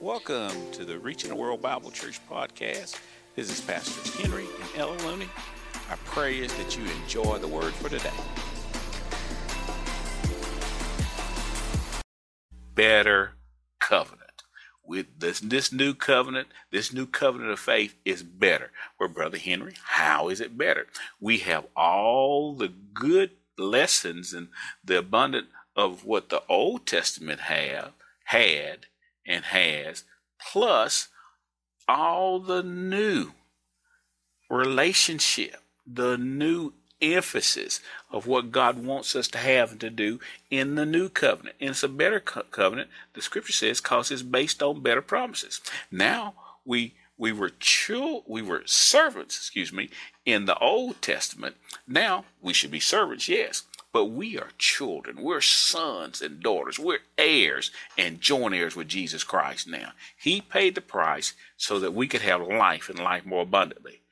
Welcome to the Reaching the World Bible Church podcast. This is Pastor Henry and Ella Looney. Our prayer is that you enjoy the word for today. Better covenant. With this, this new covenant, this new covenant of faith is better. Well, Brother Henry, how is it better? We have all the good lessons and the abundant of what the Old Testament have had and has, plus all the new relationship, the new emphasis of what God wants us to have and to do in the new covenant. And it's a better co- covenant, the scripture says, because it's based on better promises. Now we we were chil- we were servants, excuse me, in the Old Testament. Now we should be servants, yes, but we are children. We're sons and daughters. We're heirs and joint heirs with Jesus Christ now. He paid the price so that we could have life and life more abundantly.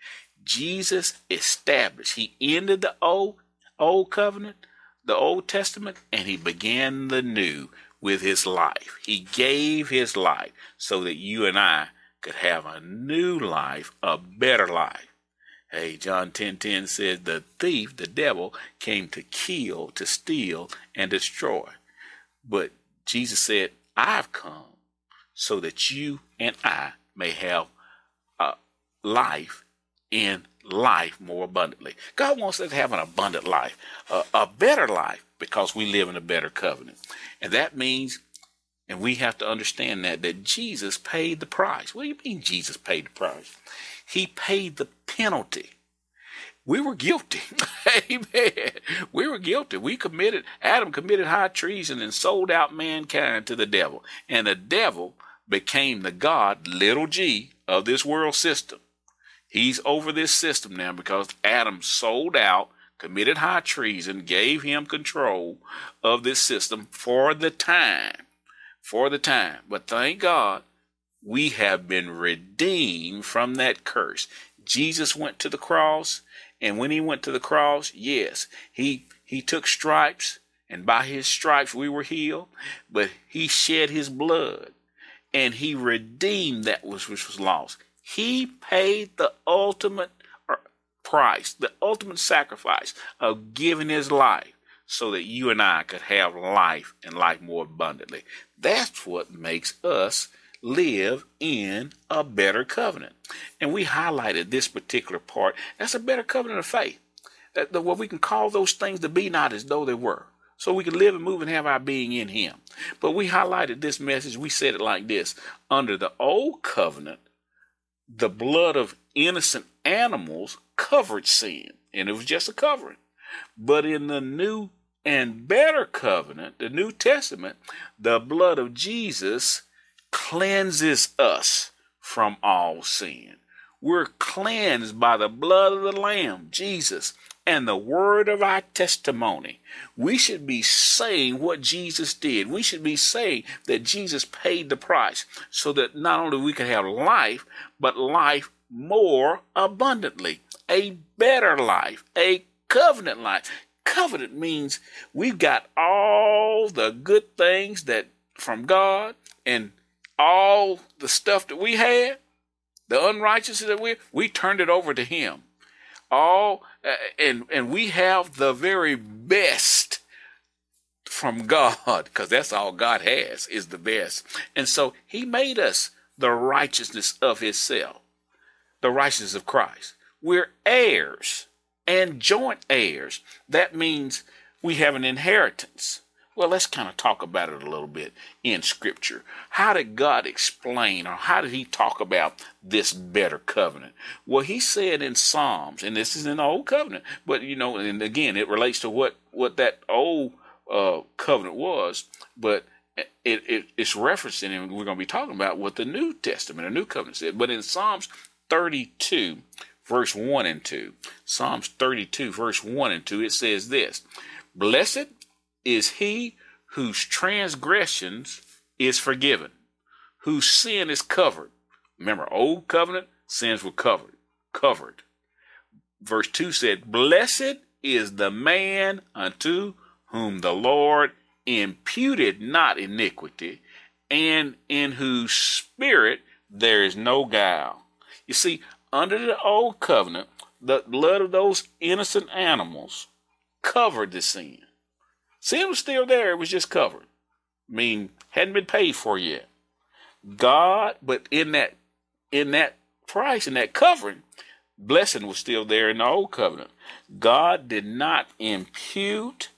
Jesus established, he ended the old, old covenant, the Old Testament, and he began the new with his life. He gave his life so that you and I could have a new life, a better life. Hey, John 10 10 says, The thief, the devil, came to kill, to steal, and destroy. But Jesus said, I've come so that you and I may have life in life more abundantly. God wants us to have an abundant life, a better life, because we live in a better covenant. And that means and we have to understand that that Jesus paid the price. What do you mean Jesus paid the price? He paid the penalty. We were guilty. Amen. We were guilty. We committed, Adam committed high treason and sold out mankind to the devil. And the devil became the God, little g, of this world system. He's over this system now because Adam sold out, committed high treason, gave him control of this system for the time. For the time. But thank God we have been redeemed from that curse. Jesus went to the cross, and when he went to the cross, yes, he he took stripes, and by his stripes we were healed, but he shed his blood, and he redeemed that which was lost. He paid the ultimate uh, price, the ultimate sacrifice of giving his life so that you and I could have life and life more abundantly. That's what makes us live in a better covenant. And we highlighted this particular part. That's a better covenant of faith. Uh, that, that what we can call those things to be not as though they were. So we can live and move and have our being in Him. But we highlighted this message. We said it like this Under the old covenant, the blood of innocent animals covered sin, and it was just a covering. But in the new and better covenant, the New Testament, the blood of Jesus cleanses us from all sin. We're cleansed by the blood of the Lamb, Jesus, and the word of our testimony. We should be saying what Jesus did. We should be saying that Jesus paid the price so that not only we can have life, but life more abundantly, a better life, a covenant life. Covenant means we've got all the good things that from God and all the stuff that we had, the unrighteousness that we we turned it over to Him. All uh, and and we have the very best from God because that's all God has is the best. And so He made us the righteousness of Himself, the righteousness of Christ. We're heirs and joint heirs. That means we have an inheritance. Well, let's kind of talk about it a little bit in Scripture. How did God explain, or how did He talk about this better covenant? Well, He said in Psalms, and this is in the Old Covenant, but you know, and again, it relates to what what that old uh, covenant was, but it, it, it's referencing, and we're going to be talking about what the New Testament, the New Covenant said. But in Psalms 32, verse 1 and 2, Psalms 32, verse 1 and 2, it says this Blessed is he whose transgressions is forgiven, whose sin is covered. Remember, old covenant sins were covered, covered. Verse 2 said, Blessed is the man unto whom the Lord imputed not iniquity, and in whose spirit there is no guile. You see, under the old covenant, the blood of those innocent animals covered the sin. Sin was still there, it was just covered. I mean, hadn't been paid for yet. God, but in that in that price, in that covering, blessing was still there in the old covenant. God did not impute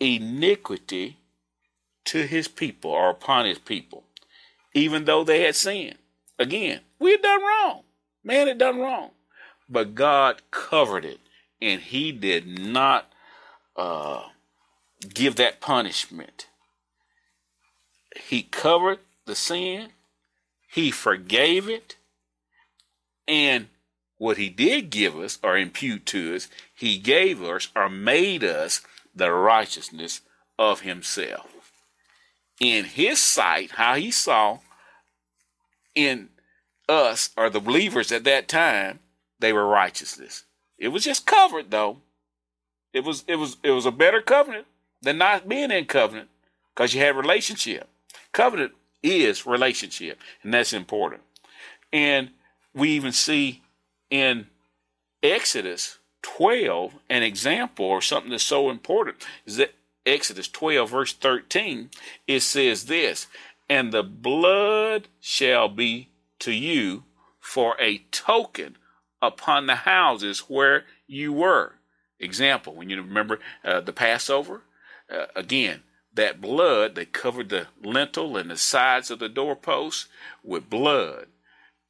iniquity to his people or upon his people, even though they had sinned. Again, we had done wrong. Man had done wrong. But God covered it, and he did not uh, give that punishment. He covered the sin, he forgave it, and what he did give us or impute to us, he gave us or made us the righteousness of himself. In his sight, how he saw in us or the believers at that time, they were righteousness. It was just covered though. It was it was it was a better covenant than not being in covenant because you have relationship. Covenant is relationship, and that's important. And we even see in Exodus 12 an example or something that's so important is that Exodus 12, verse 13, it says this, and the blood shall be to you for a token upon the houses where you were. Example, when you remember uh, the Passover, uh, again, that blood, they covered the lintel and the sides of the doorposts with blood.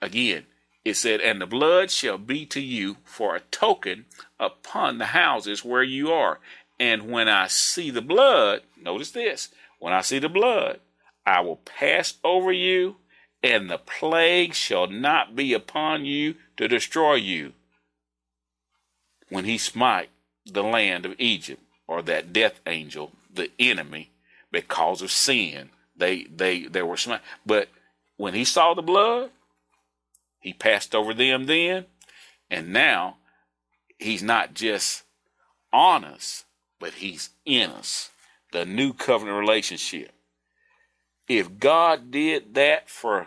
Again, it said, And the blood shall be to you for a token upon the houses where you are. And when I see the blood, notice this when I see the blood, I will pass over you, and the plague shall not be upon you to destroy you. When he smite the land of Egypt, or that death angel, the enemy, because of sin, they they they were smite. But when he saw the blood, he passed over them then, and now he's not just on us, but he's in us. The new covenant relationship. If God did that for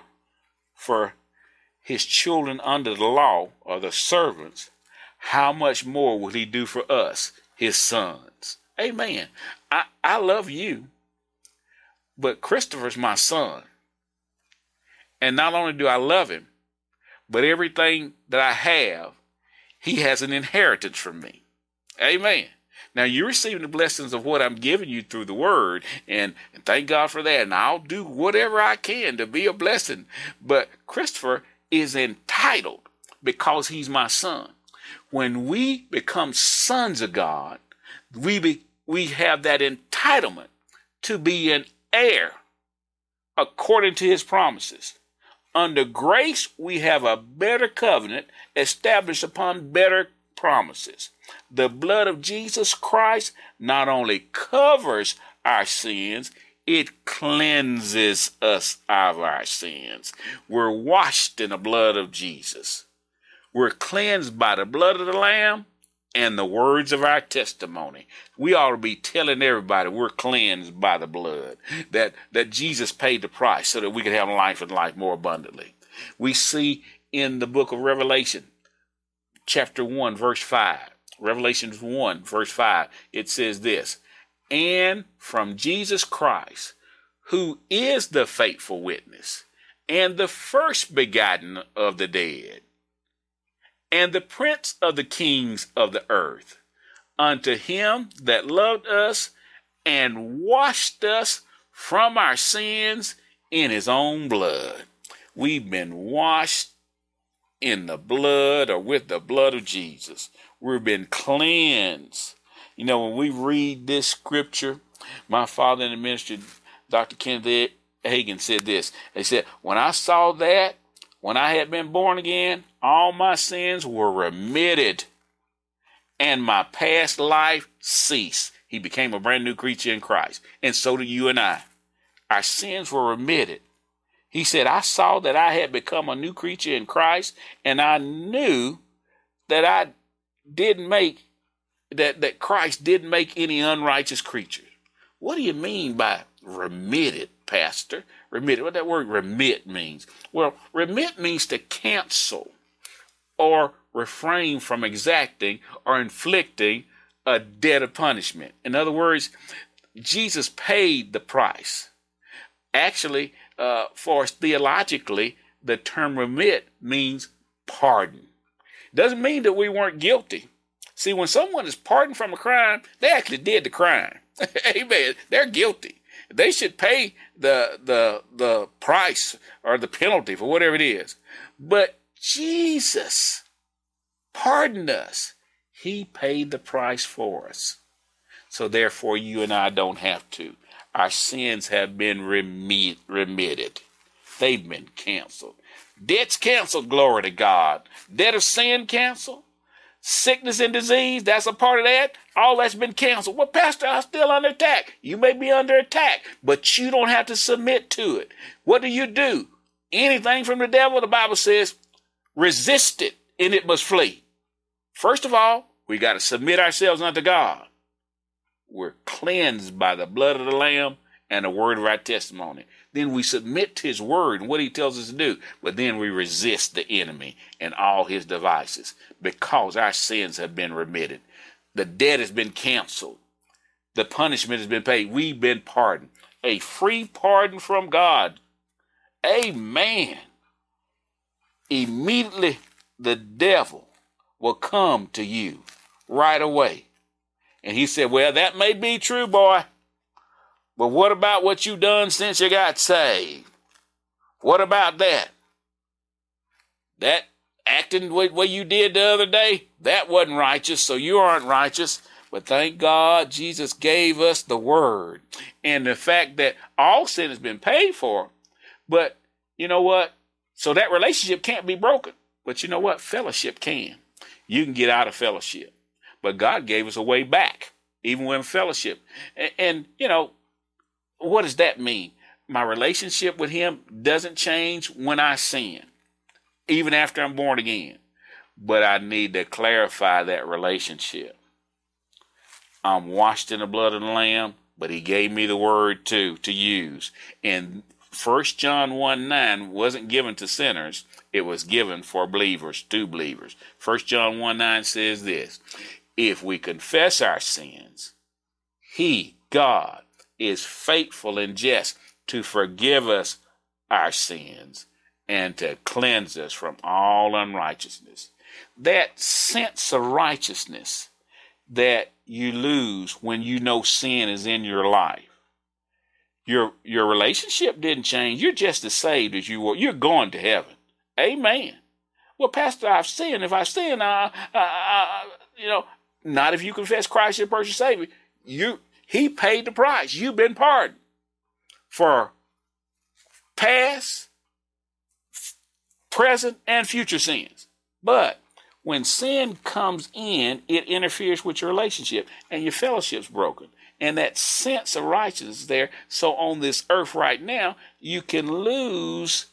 for his children under the law or the servants, how much more will he do for us, his sons? Amen. I, I love you, but Christopher's my son. And not only do I love him, but everything that I have, he has an inheritance from me. Amen. Now you're receiving the blessings of what I'm giving you through the word, and, and thank God for that. And I'll do whatever I can to be a blessing. But Christopher is entitled because he's my son. When we become sons of God, we be, we have that entitlement to be an heir according to his promises. Under grace, we have a better covenant established upon better promises. The blood of Jesus Christ not only covers our sins, it cleanses us of our sins. We're washed in the blood of Jesus. We're cleansed by the blood of the Lamb and the words of our testimony. We ought to be telling everybody we're cleansed by the blood, that, that Jesus paid the price so that we could have life and life more abundantly. We see in the book of Revelation, chapter 1, verse 5, Revelation 1, verse 5, it says this and from Jesus Christ, who is the faithful witness and the first begotten of the dead and the prince of the kings of the earth, unto him that loved us and washed us from our sins in his own blood. We've been washed in the blood or with the blood of Jesus. We've been cleansed you know, when we read this scripture, my father in the ministry, Dr. Kenneth Hagin, said this. They said, When I saw that, when I had been born again, all my sins were remitted and my past life ceased. He became a brand new creature in Christ. And so do you and I. Our sins were remitted. He said, I saw that I had become a new creature in Christ, and I knew that I didn't make that, that Christ didn't make any unrighteous creature. What do you mean by remitted? Pastor? Remit. What that word remit means? Well, remit means to cancel or refrain from exacting or inflicting a debt of punishment. In other words, Jesus paid the price. Actually, uh, for us theologically, the term remit means pardon. Doesn't mean that we weren't guilty. See, when someone is pardoned from a crime, they actually did the crime. Amen. They're guilty. They should pay the the the price or the penalty for whatever it is. But Jesus pardoned us. He paid the price for us. So therefore you and I don't have to. Our sins have been remit, remitted. They've been canceled. Debt's canceled, glory to God. Debt of sin canceled. Sickness and disease, that's a part of that. All that's been canceled. Well, Pastor, I'm still under attack. You may be under attack, but you don't have to submit to it. What do you do? Anything from the devil, the Bible says, resist it and it must flee. First of all, we got to submit ourselves unto God. We're cleansed by the blood of the Lamb and the word of our testimony. Then we submit to his word and what he tells us to do. But then we resist the enemy and all his devices because our sins have been remitted. The debt has been canceled. The punishment has been paid. We've been pardoned. A free pardon from God. Amen. Immediately the devil will come to you right away. And he said, Well, that may be true, boy. But what about what you done since you got saved? What about that? That acting the way you did the other day, that wasn't righteous, so you aren't righteous. But thank God Jesus gave us the word and the fact that all sin has been paid for. But you know what? So that relationship can't be broken. But you know what? Fellowship can. You can get out of fellowship. But God gave us a way back, even when fellowship. And, and you know, what does that mean? My relationship with Him doesn't change when I sin, even after I'm born again. But I need to clarify that relationship. I'm washed in the blood of the Lamb, but He gave me the word too to use. And First John 1 9 wasn't given to sinners, it was given for believers, to believers. First John 1 9 says this If we confess our sins, He, God, is faithful and just to forgive us our sins and to cleanse us from all unrighteousness. That sense of righteousness that you lose when you know sin is in your life. Your your relationship didn't change. You're just as saved as you were. You're going to heaven. Amen. Well, Pastor, I've sinned. If I sin, I, uh, uh, you know, not if you confess Christ your personal Savior. You he paid the price. You've been pardoned for past, present, and future sins. But when sin comes in, it interferes with your relationship and your fellowship's broken. And that sense of righteousness is there. So on this earth right now, you can lose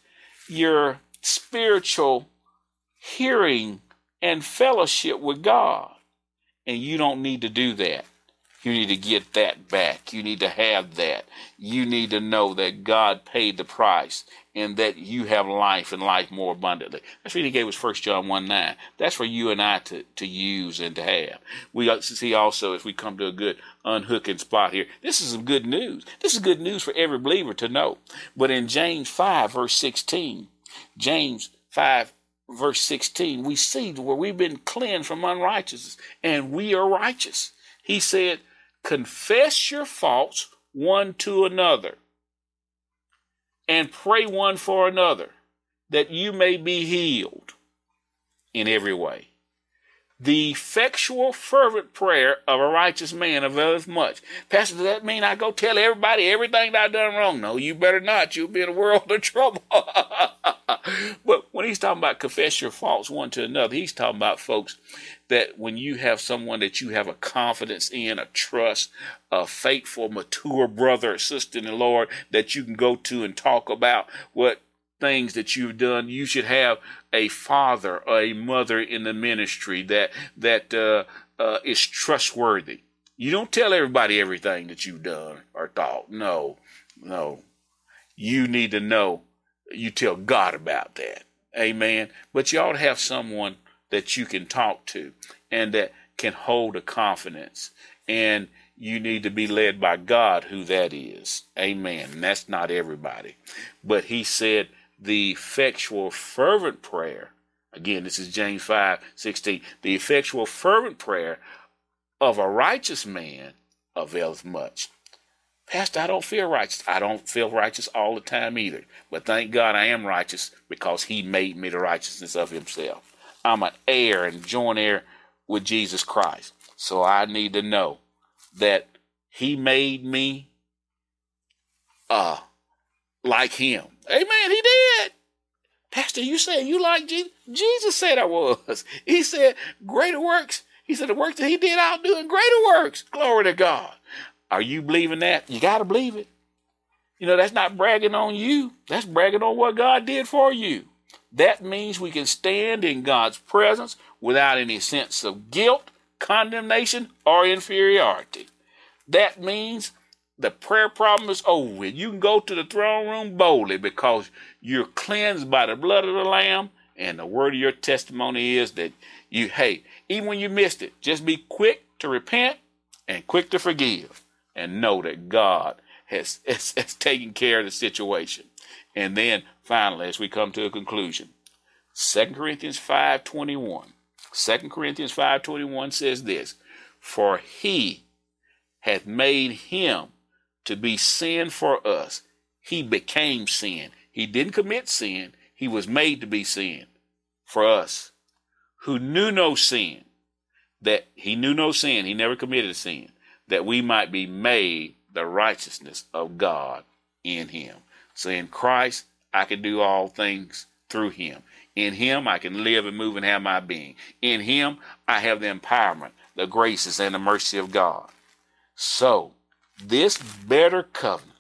your spiritual hearing and fellowship with God. And you don't need to do that. You need to get that back. You need to have that. You need to know that God paid the price and that you have life and life more abundantly. That's what he gave us First John 1 9. That's for you and I to, to use and to have. We see also if we come to a good unhooking spot here. This is some good news. This is good news for every believer to know. But in James 5, verse 16, James 5, verse 16, we see where we've been cleansed from unrighteousness and we are righteous. He said, confess your faults one to another and pray one for another that you may be healed in every way. The effectual, fervent prayer of a righteous man availeth much. Pastor, does that mean I go tell everybody everything that I've done wrong? No, you better not. You'll be in a world of trouble. but when he's talking about confess your faults one to another, he's talking about folks that when you have someone that you have a confidence in, a trust, a faithful, mature brother or sister in the Lord that you can go to and talk about what things that you've done, you should have a father or a mother in the ministry that that uh, uh, is trustworthy. You don't tell everybody everything that you've done or thought. No, no. you need to know, you tell God about that. Amen. But you ought to have someone that you can talk to and that can hold a confidence. And you need to be led by God, who that is. Amen. And that's not everybody. But he said, the effectual, fervent prayer. Again, this is James 5 16. The effectual, fervent prayer of a righteous man avails much. Pastor, I don't feel righteous. I don't feel righteous all the time either. But thank God I am righteous because He made me the righteousness of Himself. I'm an heir and joint heir with Jesus Christ. So I need to know that He made me uh like Him. Amen. He did. Pastor, you said you like Jesus? Jesus said I was. He said, greater works. He said, the work that he did, I'll do in greater works. Glory to God. Are you believing that? You got to believe it. You know, that's not bragging on you. That's bragging on what God did for you. That means we can stand in God's presence without any sense of guilt, condemnation, or inferiority. That means the prayer problem is over with. You can go to the throne room boldly because you're cleansed by the blood of the Lamb, and the word of your testimony is that you, hey, even when you missed it, just be quick to repent and quick to forgive and know that God has, has, has taken care of the situation. And then finally, as we come to a conclusion, 2 Corinthians 5.21. 2 Corinthians 5.21 says this, For he hath made him to be sin for us. He became sin. He didn't commit sin. He was made to be sin for us who knew no sin, that he knew no sin. He never committed sin that we might be made the righteousness of God in him. So in Christ, I can do all things through him. In him, I can live and move and have my being. In him, I have the empowerment, the graces, and the mercy of God. So, this better covenant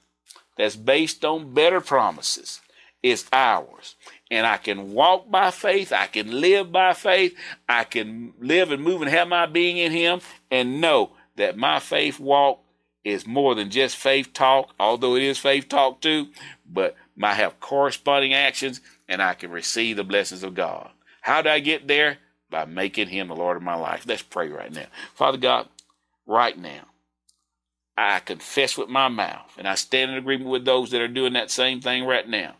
that's based on better promises is ours. And I can walk by faith. I can live by faith. I can live and move and have my being in Him and know that my faith walk is more than just faith talk, although it is faith talk too, but I have corresponding actions and I can receive the blessings of God. How do I get there? By making Him the Lord of my life. Let's pray right now. Father God, right now, I confess with my mouth, and I stand in agreement with those that are doing that same thing right now.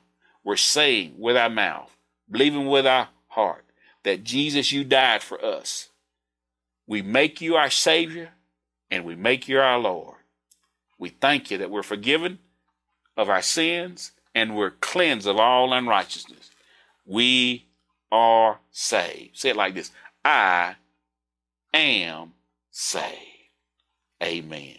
We're saying with our mouth, believing with our heart that Jesus, you died for us. We make you our Savior and we make you our Lord. We thank you that we're forgiven of our sins and we're cleansed of all unrighteousness. We are saved. Say it like this I am saved. Amen.